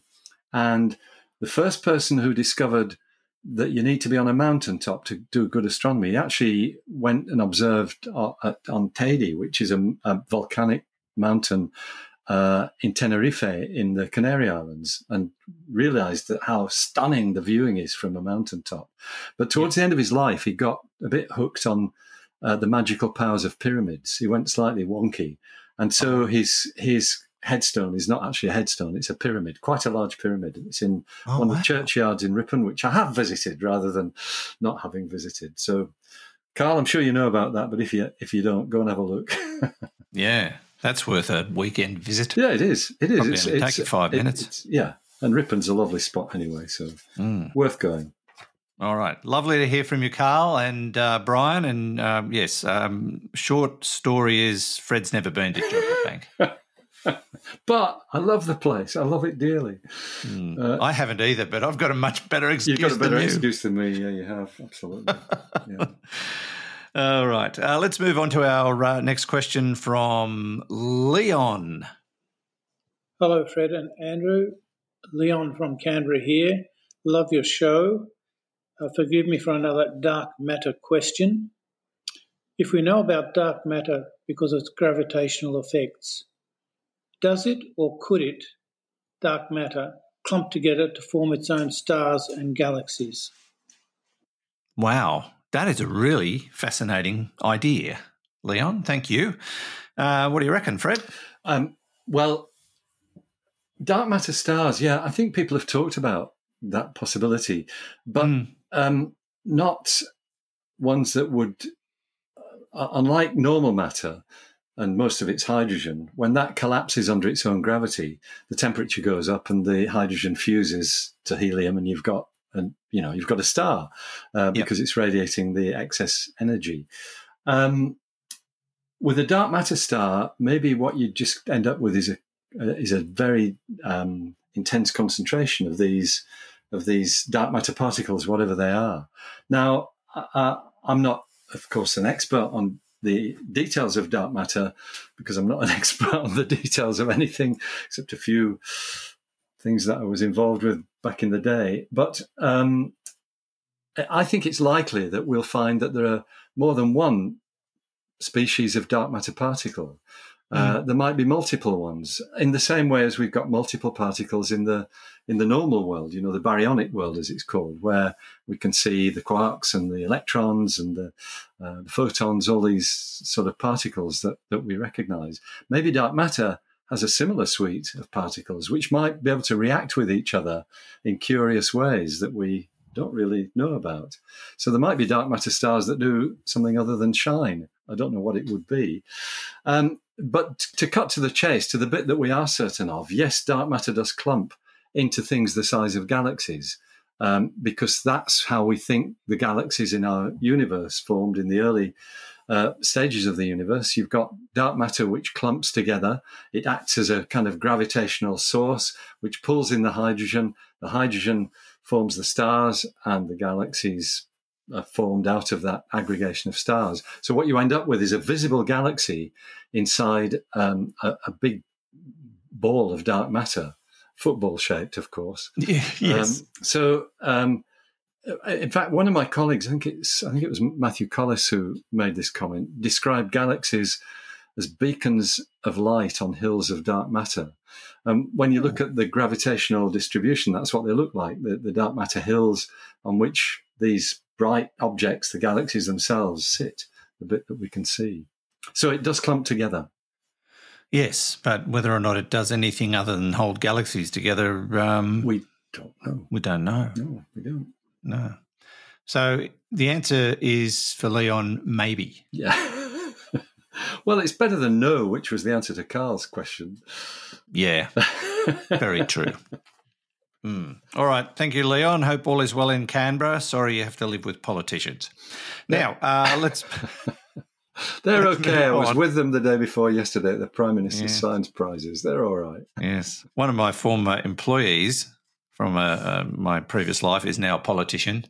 [SPEAKER 5] And the first person who discovered that you need to be on a mountaintop to do good astronomy. He actually went and observed on, on Teide, which is a, a volcanic mountain uh, in Tenerife in the Canary Islands and realized that how stunning the viewing is from a mountaintop. But towards yeah. the end of his life, he got a bit hooked on uh, the magical powers of pyramids. He went slightly wonky, and so oh. his his headstone is not actually a headstone; it's a pyramid, quite a large pyramid. It's in oh, one wow. of the churchyards in Ripon, which I have visited rather than not having visited. So, Carl, I'm sure you know about that, but if you if you don't, go and have a look. [LAUGHS]
[SPEAKER 1] yeah, that's worth a weekend visit.
[SPEAKER 5] Yeah, it is. It is.
[SPEAKER 1] It's, it's, take five it, minutes.
[SPEAKER 5] yeah, and Ripon's a lovely spot anyway, so mm. worth going.
[SPEAKER 1] All right, lovely to hear from you, Carl and uh, Brian. And um, yes, um, short story is Fred's never been to Jodrell [LAUGHS]
[SPEAKER 5] Bank. but I love the place. I love it dearly.
[SPEAKER 1] Mm. Uh, I haven't either, but I've got a much better excuse.
[SPEAKER 5] You've got a better
[SPEAKER 1] than
[SPEAKER 5] excuse than me. Yeah, you have absolutely. [LAUGHS] yeah.
[SPEAKER 1] All right. Uh, let's move on to our uh, next question from Leon.
[SPEAKER 7] Hello, Fred and Andrew. Leon from Canberra here. Love your show. Uh, forgive me for another dark matter question. If we know about dark matter because of its gravitational effects, does it or could it, dark matter, clump together to form its own stars and galaxies.
[SPEAKER 1] Wow, that is a really fascinating idea, Leon. Thank you. Uh, what do you reckon, Fred?
[SPEAKER 5] Um, well, dark matter stars, yeah, I think people have talked about that possibility, but mm. um, not ones that would, uh, unlike normal matter and most of its hydrogen, when that collapses under its own gravity, the temperature goes up and the hydrogen fuses to helium, and you've got and you know you've got a star uh, because yep. it's radiating the excess energy. Um, with a dark matter star, maybe what you just end up with is a uh, is a very um, intense concentration of these of these dark matter particles, whatever they are. Now, uh, I'm not, of course, an expert on the details of dark matter because I'm not an [LAUGHS] expert on the details of anything except a few things that I was involved with back in the day. But um, I think it's likely that we'll find that there are more than one species of dark matter particle. Uh, mm. there might be multiple ones in the same way as we've got multiple particles in the in the normal world, you know, the baryonic world as it's called, where we can see the quarks and the electrons and the, uh, the photons, all these sort of particles that that we recognize. Maybe dark matter has a similar suite of particles which might be able to react with each other in curious ways that we don't really know about. So there might be dark matter stars that do something other than shine. I don't know what it would be. Um, but to cut to the chase, to the bit that we are certain of, yes, dark matter does clump into things the size of galaxies. Um, because that's how we think the galaxies in our universe formed in the early uh, stages of the universe. You've got dark matter which clumps together. It acts as a kind of gravitational source which pulls in the hydrogen. The hydrogen forms the stars, and the galaxies are formed out of that aggregation of stars. So what you end up with is a visible galaxy inside um, a, a, big ball of dark matter, football shaped, of course. [LAUGHS]
[SPEAKER 1] yes.
[SPEAKER 5] Um, so. Um, in fact, one of my colleagues, I think it's, I think it was Matthew Colless who made this comment, described galaxies as beacons of light on hills of dark matter. Um, when you look at the gravitational distribution, that's what they look like the, the dark matter hills on which these bright objects, the galaxies themselves, sit, the bit that we can see. So it does clump together.
[SPEAKER 1] Yes, but whether or not it does anything other than hold galaxies together, um,
[SPEAKER 5] we don't know.
[SPEAKER 1] We don't know.
[SPEAKER 5] No, we don't.
[SPEAKER 1] No. So the answer is for Leon, maybe.
[SPEAKER 5] Yeah. [LAUGHS] well, it's better than no, which was the answer to Carl's question.
[SPEAKER 1] Yeah, very true. Mm. All right. Thank you, Leon. Hope all is well in Canberra. Sorry you have to live with politicians. Now, uh, let's. [LAUGHS]
[SPEAKER 5] They're okay. I was with them the day before yesterday at the Prime Minister's yeah. Science Prizes. They're all right.
[SPEAKER 1] Yes. One of my former employees from uh, uh, my previous life is now a politician.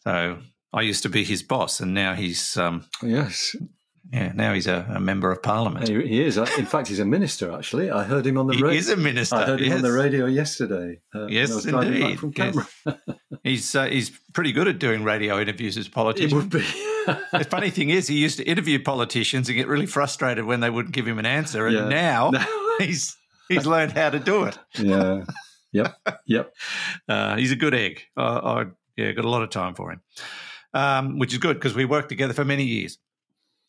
[SPEAKER 1] So I used to be his boss, and now he's. Um,
[SPEAKER 5] yes.
[SPEAKER 1] Yeah, now he's a, a member of parliament.
[SPEAKER 5] He, he, is. In fact, he's a minister. Actually, I heard him on the.
[SPEAKER 1] He radio. is a minister.
[SPEAKER 5] I heard him on the radio yesterday.
[SPEAKER 1] Uh, yes, indeed. Yes. [LAUGHS] he's uh, he's pretty good at doing radio interviews as politician.
[SPEAKER 5] It would be.
[SPEAKER 1] the funny thing is, he used to interview politicians and get really frustrated when they wouldn't give him an answer, and yeah. now [LAUGHS] he's he's learned how to do it.
[SPEAKER 5] Yeah. [LAUGHS] Yep. Yep. [LAUGHS]
[SPEAKER 1] Uh, he's a good egg. I, I yeah, got a lot of time for him, um, which is good because we worked together for many years.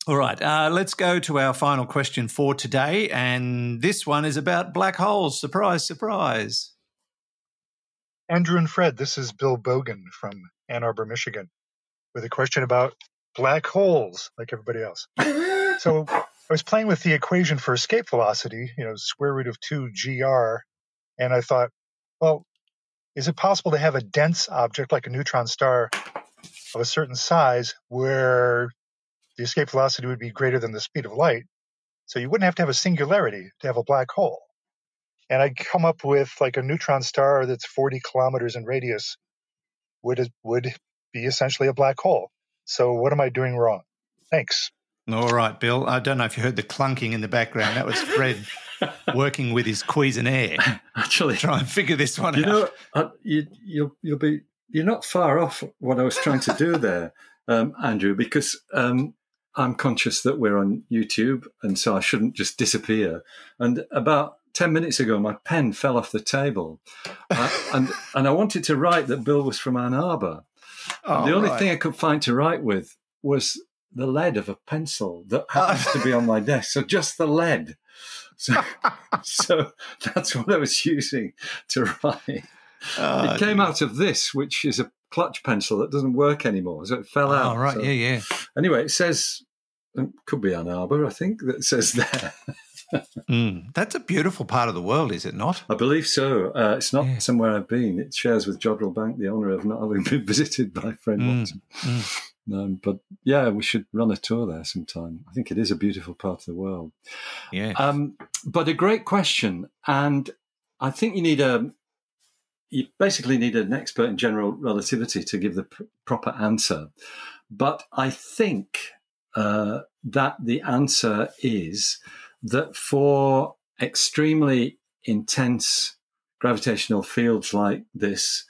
[SPEAKER 1] All right, uh, let's go to our final question for today. And this one is about black holes. Surprise, surprise.
[SPEAKER 8] Andrew and Fred, this is Bill Bogan from Ann Arbor, Michigan, with a question about black holes, like everybody else. [LAUGHS] so I was playing with the equation for escape velocity, you know, square root of 2gr, and I thought, well, is it possible to have a dense object like a neutron star of a certain size where the escape velocity would be greater than the speed of light. So you wouldn't have to have a singularity to have a black hole. And I come up with like a neutron star that's 40 kilometers in radius would would be essentially a black hole. So what am I doing wrong? Thanks.
[SPEAKER 1] All right, Bill. I don't know if you heard the clunking in the background. That was Fred [LAUGHS] working with his Cuisenaire. [LAUGHS]
[SPEAKER 5] Actually,
[SPEAKER 1] try and figure this one
[SPEAKER 5] you
[SPEAKER 1] out.
[SPEAKER 5] Know, uh, you, you'll you'll be you're not far off what I was trying to do [LAUGHS] there, um, Andrew, because um, I'm conscious that we're on YouTube, and so I shouldn't just disappear. And about ten minutes ago, my pen fell off the table, uh, [LAUGHS] and and I wanted to write that Bill was from Ann Arbor.
[SPEAKER 1] Oh,
[SPEAKER 5] the only
[SPEAKER 1] right.
[SPEAKER 5] thing I could find to write with was the lead of a pencil that happens to be on my desk. So just the lead. So, so that's what I was using to write.
[SPEAKER 1] Oh,
[SPEAKER 5] it came out of this, which is a clutch pencil that doesn't work anymore. So it fell out.
[SPEAKER 1] Oh, right.
[SPEAKER 5] So-
[SPEAKER 1] Yeah, yeah.
[SPEAKER 5] Anyway, it says, it could be Ann Arbor, I think, that says there.
[SPEAKER 1] Mm. That's a beautiful part of the world, is it not?
[SPEAKER 5] I believe so. Uh, it's not
[SPEAKER 1] Yeah.
[SPEAKER 5] somewhere I've been. It shares with Jodrell Bank the honour of not having been [LAUGHS] visited by Fred
[SPEAKER 1] Mm,
[SPEAKER 5] Watson. Um, but yeah, we should run a tour there sometime. I think it is a beautiful part of the world.
[SPEAKER 1] Yeah.
[SPEAKER 5] Um, but a great question, and I think you need a you basically need an expert in general relativity to give the pr- proper answer. But I think uh, that the answer is that for extremely intense gravitational fields like this,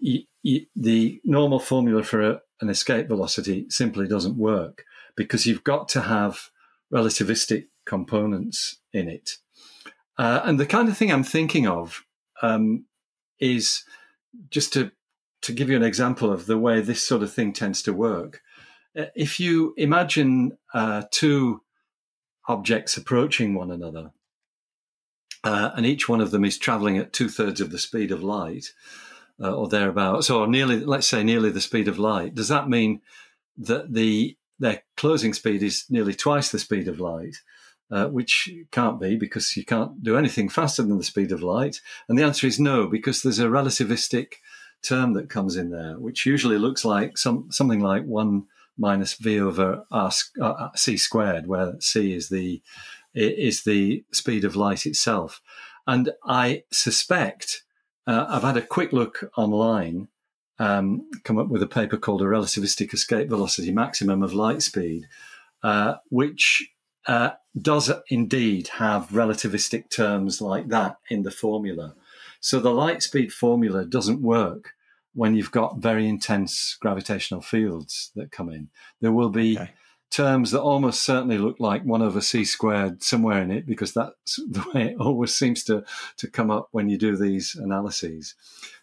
[SPEAKER 5] y- y- the normal formula for a, an escape velocity simply doesn't work because you've got to have relativistic components in it. Uh, and the kind of thing I'm thinking of um, is just to to give you an example of the way this sort of thing tends to work. Uh, If you imagine uh, two objects approaching one another, uh, and each one of them is traveling at two thirds of the speed of light, uh, or thereabouts, or nearly, let's say, nearly the speed of light. Does that mean that the their closing speed is nearly twice the speed of light? Uh, which can't be because you can't do anything faster than the speed of light. And the answer is no, because there's a relativistic term that comes in there, which usually looks like some something like one minus v over r, s- uh, c squared, where c is the is the speed of light itself. And I suspect uh, I've had a quick look online, um, come up with a paper called a relativistic escape velocity maximum of light speed, uh, which uh, does indeed have relativistic terms like that in the formula. So the light speed formula doesn't work when you've got very intense gravitational fields that come in. There will be
[SPEAKER 1] Okay.
[SPEAKER 5] Terms that almost certainly look like 1 over c squared somewhere in it because that's [LAUGHS] the way it always seems to, to come up when you do these analyses.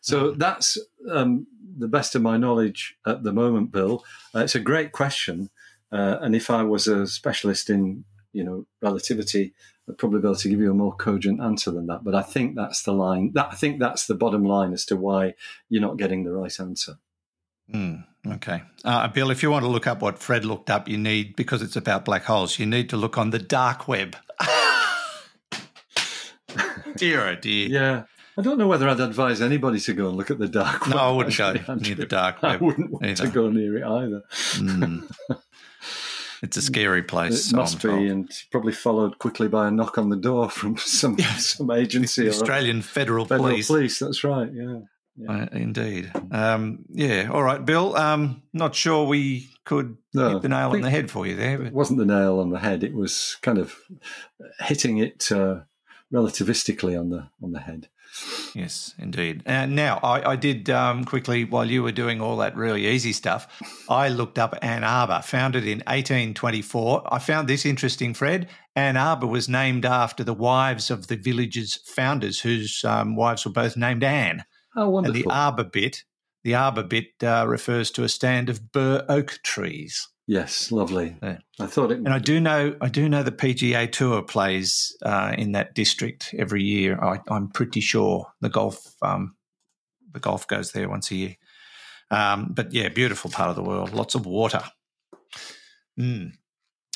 [SPEAKER 5] So that's um, the best of my knowledge at the moment, Bill. Uh, it's a great question. Uh, and if I was a specialist in, you know, relativity, I'd probably be able to give you a more cogent answer than that. But I think that's the line. That I think that's the bottom line as to why you're not getting the right answer.
[SPEAKER 1] Mm, okay. Uh, Bill, if you want to look up what Fred looked up, you need, because it's about black holes, you need to look on the dark web. [LAUGHS] dear, oh dear.
[SPEAKER 5] Yeah. I don't know whether I'd advise anybody to go and look at the dark web.
[SPEAKER 1] No, I wouldn't go
[SPEAKER 5] actually,
[SPEAKER 1] near the
[SPEAKER 5] Andrew.
[SPEAKER 1] dark
[SPEAKER 5] I wouldn't want to go near it either.
[SPEAKER 1] Mm. It's a scary place.
[SPEAKER 5] It must be, and probably followed quickly by a knock on the door from [LAUGHS] some some agency
[SPEAKER 1] Australian Federal,
[SPEAKER 5] federal
[SPEAKER 1] Police.
[SPEAKER 5] police. That's right. Yeah.
[SPEAKER 1] Uh, indeed. Um, yeah. All right, Bill. Um, not sure we could
[SPEAKER 5] No,
[SPEAKER 1] hit the nail on the head for you there,
[SPEAKER 5] It wasn't the nail on the head. It was kind of hitting it uh, relativistically on the on the head.
[SPEAKER 1] yes, indeed. And now I, I did um, quickly while you were doing all that really easy stuff. I looked up Ann Arbor, founded in 1824. I found this interesting, Fred. Ann Arbor was named after the wives of the village's founders, whose um, wives were both named Anne.
[SPEAKER 5] How
[SPEAKER 1] And the arbor bit, the arbor bit uh, refers to a stand of bur oak trees.
[SPEAKER 5] yes, lovely.
[SPEAKER 1] Yeah.
[SPEAKER 5] I thought it.
[SPEAKER 1] And I do know, I do know the PGA Tour plays uh, in that district every year. I, I'm pretty sure the golf, um, the golf goes there once a year. Um, but yeah, beautiful part of the world, lots of water. Mm.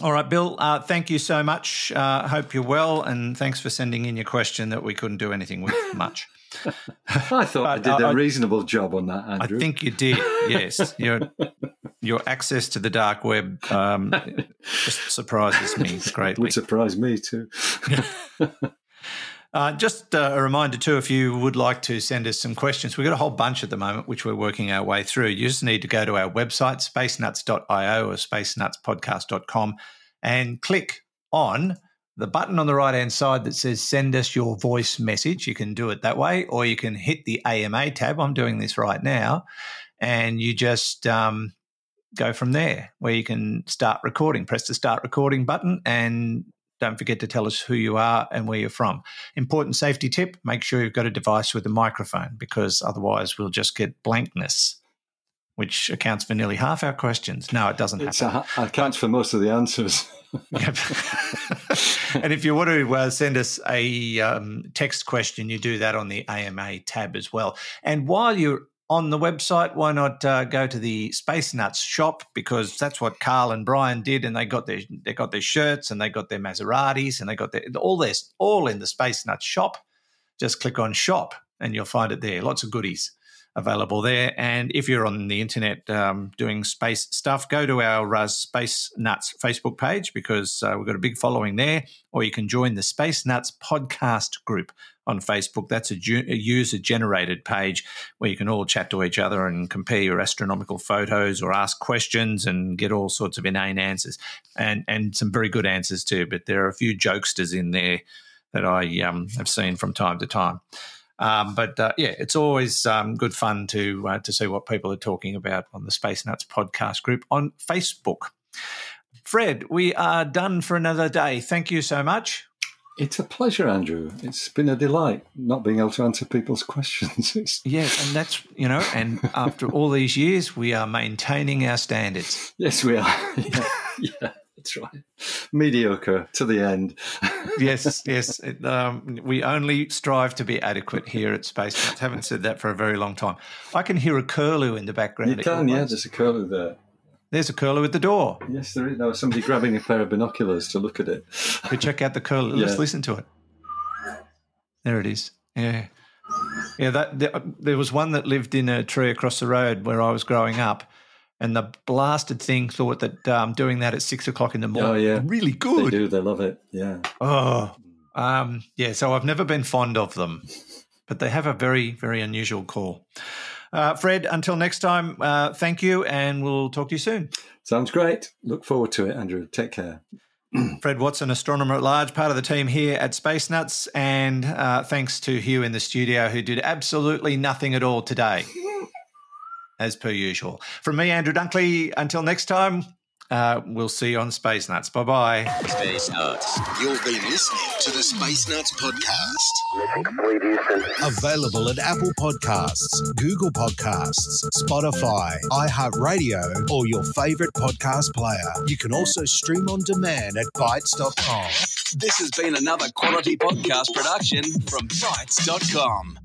[SPEAKER 1] All right, Bill. Uh, thank you so much. Uh, hope you're well, and thanks for sending in your question that we couldn't do anything with [LAUGHS] much. [LAUGHS]
[SPEAKER 5] I thought I
[SPEAKER 1] but
[SPEAKER 5] did
[SPEAKER 1] I-
[SPEAKER 5] a
[SPEAKER 1] I-
[SPEAKER 5] reasonable job on that, Andrew.
[SPEAKER 1] I think you did. [LAUGHS] Yes, your your access to the dark web um, just surprises me [LAUGHS] greatly.
[SPEAKER 5] would surprise me too.
[SPEAKER 1] Uh, just uh, a reminder too, if you would like to send us some questions, we've got a whole bunch at the moment which we're working our way through. You just need to go to our website, spacenuts.io or spacenutspodcast.com, and click on the button on the right hand side that says send us your voice message. You can do it that way, or you can hit the AMA tab. I'm doing this right now, and you just um, go from there where you can start recording. Press the start recording button and don't forget to tell us who you are and where you're from. Important safety tip make sure you've got a device with a microphone because otherwise we'll just get blankness, which accounts for nearly half our questions. No, it doesn't
[SPEAKER 5] It's
[SPEAKER 1] happen.
[SPEAKER 5] a, accounts for most of the answers.
[SPEAKER 1] Yep. and if you want to uh, send us a um, text question, you do that on the AMA tab as well. And while you're on the website, why not uh, go to the Space Nuts shop because that's what Carl and Brian did, and they got their they got their shirts and they got their Maseratis and they got their all their all in the Space Nuts shop. Just click on shop and you'll find it there. Lots of goodies available there. And if you're on the internet um, doing space stuff, go to our uh, Space Nuts Facebook page because uh, we've got a big following there. Or you can join the Space Nuts podcast group on Facebook. That's a, ju- a user generated page where you can all chat to each other and compare your astronomical photos or ask questions and get all sorts of inane answers and, and some very good answers too. But there are a few jokesters in there that I um, have seen from time to time. Um, but uh, yeah, it's always um, good fun to uh, to see what people are talking about on the Space Nuts podcast group on Facebook. Fred, we are done for another day. Thank you so much.
[SPEAKER 5] It's a pleasure, Andrew. It's been a delight not being able to answer people's [LAUGHS] questions.
[SPEAKER 1] Yes, and that's you know, and after all these years, we are maintaining our standards. [LAUGHS]
[SPEAKER 5] yes, we are. [LAUGHS] yeah, yeah, [LAUGHS] that's right. Mediocre to the end. [LAUGHS]
[SPEAKER 1] Yes, yes. It, um, we only strive to be adequate here at Space Nuts. Haven't said that for a very long time. I can hear a curlew in the background.
[SPEAKER 5] You can, yeah.
[SPEAKER 1] place.
[SPEAKER 5] There's a curlew there.
[SPEAKER 1] There's a curlew at the door.
[SPEAKER 5] Yes, there is. There was somebody grabbing a pair of binoculars to look at it. [LAUGHS]
[SPEAKER 1] We check out the curlew. Let's listen to it. There it is. Yeah, yeah. That there, there was one that lived in a tree across the road where I was growing up, and the blasted thing thought that um, doing that at six o'clock in the morning,
[SPEAKER 5] Oh, yeah.
[SPEAKER 1] really good.
[SPEAKER 5] They do. They love it. Yeah.
[SPEAKER 1] Oh, um, yeah. So I've never been fond of them, but they have a very, very unusual call. Uh, Fred, until next time, uh, thank you, and we'll talk to you soon.
[SPEAKER 5] Sounds great. Look forward to it, Andrew. Take care. [CLEARS THROAT]
[SPEAKER 1] Fred Watson, astronomer at large, part of the team here at Space Nuts, and uh, thanks to Hugh in the studio who did absolutely nothing at all today, [LAUGHS] as per usual. From me, Andrew Dunkley, until next time, uh, we'll see you on Space Nuts. Bye bye.
[SPEAKER 4] Space Nuts. You've been listening to the Space Nuts podcast.
[SPEAKER 2] Mission complete, Houston.
[SPEAKER 9] Available at Apple Podcasts, Google Podcasts, Spotify, iHeartRadio, or your favorite podcast player. You can also stream on demand at Bitesz.com.
[SPEAKER 10] This has been another quality podcast production from Bitesz.com.